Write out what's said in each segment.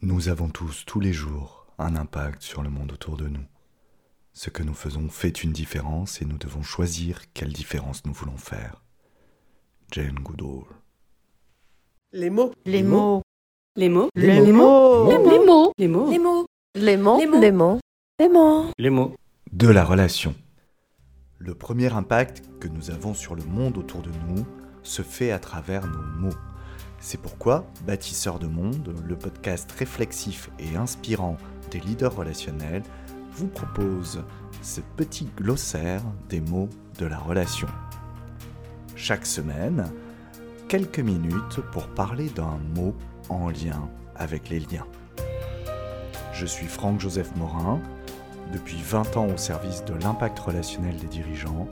Nous avons tous, tous les jours, un impact sur le monde autour de nous. Ce que nous faisons fait une différence et nous devons choisir quelle différence nous voulons faire. Jane Goodall. Les mots. Les mots. Les mots. Les Les mots. mots. Les mots. Les mots. Les mots. Les mots. Les mots. Les mots. Les mots. Les mots. De la relation. Le premier impact que nous avons sur le monde autour de nous se fait à travers nos mots. C'est pourquoi Bâtisseurs de Monde, le podcast réflexif et inspirant des leaders relationnels, vous propose ce petit glossaire des mots de la relation. Chaque semaine, quelques minutes pour parler d'un mot en lien avec les liens. Je suis Franck-Joseph Morin, depuis 20 ans au service de l'impact relationnel des dirigeants,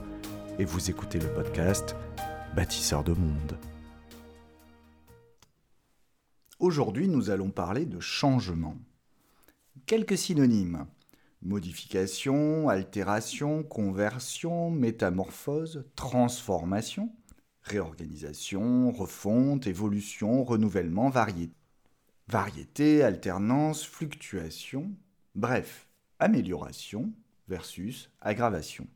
et vous écoutez le podcast Bâtisseurs de Monde. Aujourd'hui, nous allons parler de changement. Quelques synonymes. Modification, altération, conversion, métamorphose, transformation, réorganisation, refonte, évolution, renouvellement, variété. Variété, alternance, fluctuation, bref, amélioration versus aggravation.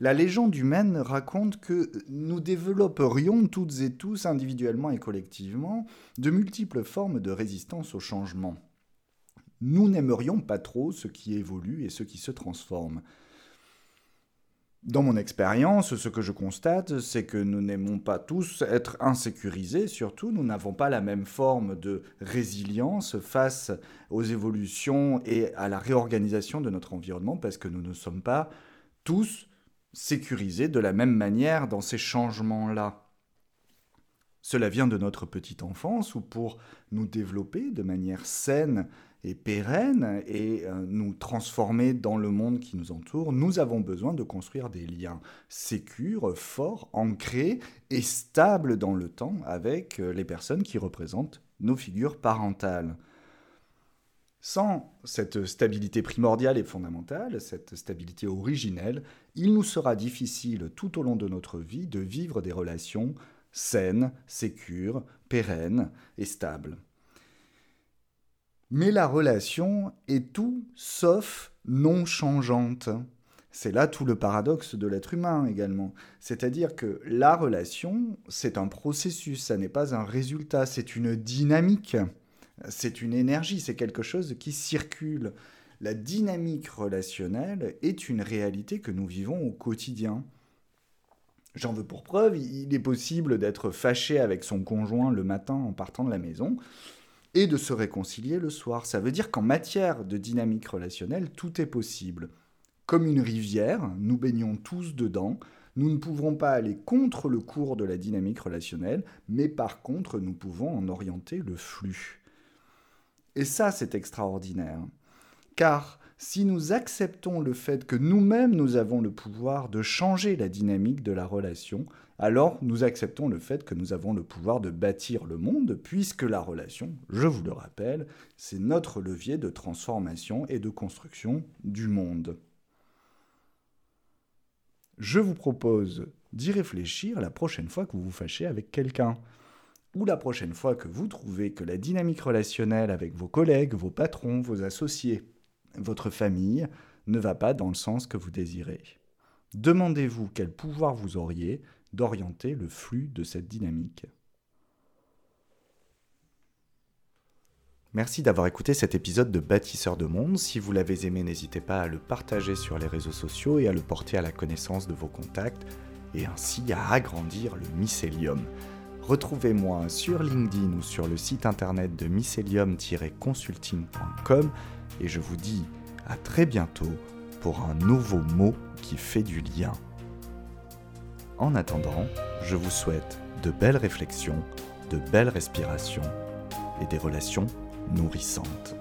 La légende humaine raconte que nous développerions toutes et tous, individuellement et collectivement, de multiples formes de résistance au changement. Nous n'aimerions pas trop ce qui évolue et ce qui se transforme. Dans mon expérience, ce que je constate, c'est que nous n'aimons pas tous être insécurisés, surtout nous n'avons pas la même forme de résilience face aux évolutions et à la réorganisation de notre environnement, parce que nous ne sommes pas tous sécurisés de la même manière dans ces changements-là. Cela vient de notre petite enfance où pour nous développer de manière saine et pérenne et euh, nous transformer dans le monde qui nous entoure, nous avons besoin de construire des liens sécures, forts, ancrés et stables dans le temps avec euh, les personnes qui représentent nos figures parentales. Sans cette stabilité primordiale et fondamentale, cette stabilité originelle, il nous sera difficile tout au long de notre vie de vivre des relations saines, sécures, pérennes et stables. Mais la relation est tout sauf non changeante. C'est là tout le paradoxe de l'être humain également. C'est-à-dire que la relation, c'est un processus, ça n'est pas un résultat, c'est une dynamique, c'est une énergie, c'est quelque chose qui circule. La dynamique relationnelle est une réalité que nous vivons au quotidien. J'en veux pour preuve, il est possible d'être fâché avec son conjoint le matin en partant de la maison, et de se réconcilier le soir. Ça veut dire qu'en matière de dynamique relationnelle, tout est possible. Comme une rivière, nous baignons tous dedans. Nous ne pouvons pas aller contre le cours de la dynamique relationnelle, mais par contre, nous pouvons en orienter le flux. Et ça, c'est extraordinaire. Car si nous acceptons le fait que nous-mêmes, nous avons le pouvoir de changer la dynamique de la relation, alors nous acceptons le fait que nous avons le pouvoir de bâtir le monde, puisque la relation, je vous le rappelle, c'est notre levier de transformation et de construction du monde. Je vous propose d'y réfléchir la prochaine fois que vous vous fâchez avec quelqu'un, ou la prochaine fois que vous trouvez que la dynamique relationnelle avec vos collègues, vos patrons, vos associés, votre famille ne va pas dans le sens que vous désirez. Demandez-vous quel pouvoir vous auriez d'orienter le flux de cette dynamique. Merci d'avoir écouté cet épisode de Bâtisseurs de Monde. Si vous l'avez aimé, n'hésitez pas à le partager sur les réseaux sociaux et à le porter à la connaissance de vos contacts et ainsi à agrandir le mycélium. Retrouvez-moi sur LinkedIn ou sur le site internet de mycelium-consulting.com et je vous dis à très bientôt pour un nouveau mot qui fait du lien. En attendant, je vous souhaite de belles réflexions, de belles respirations et des relations nourrissantes.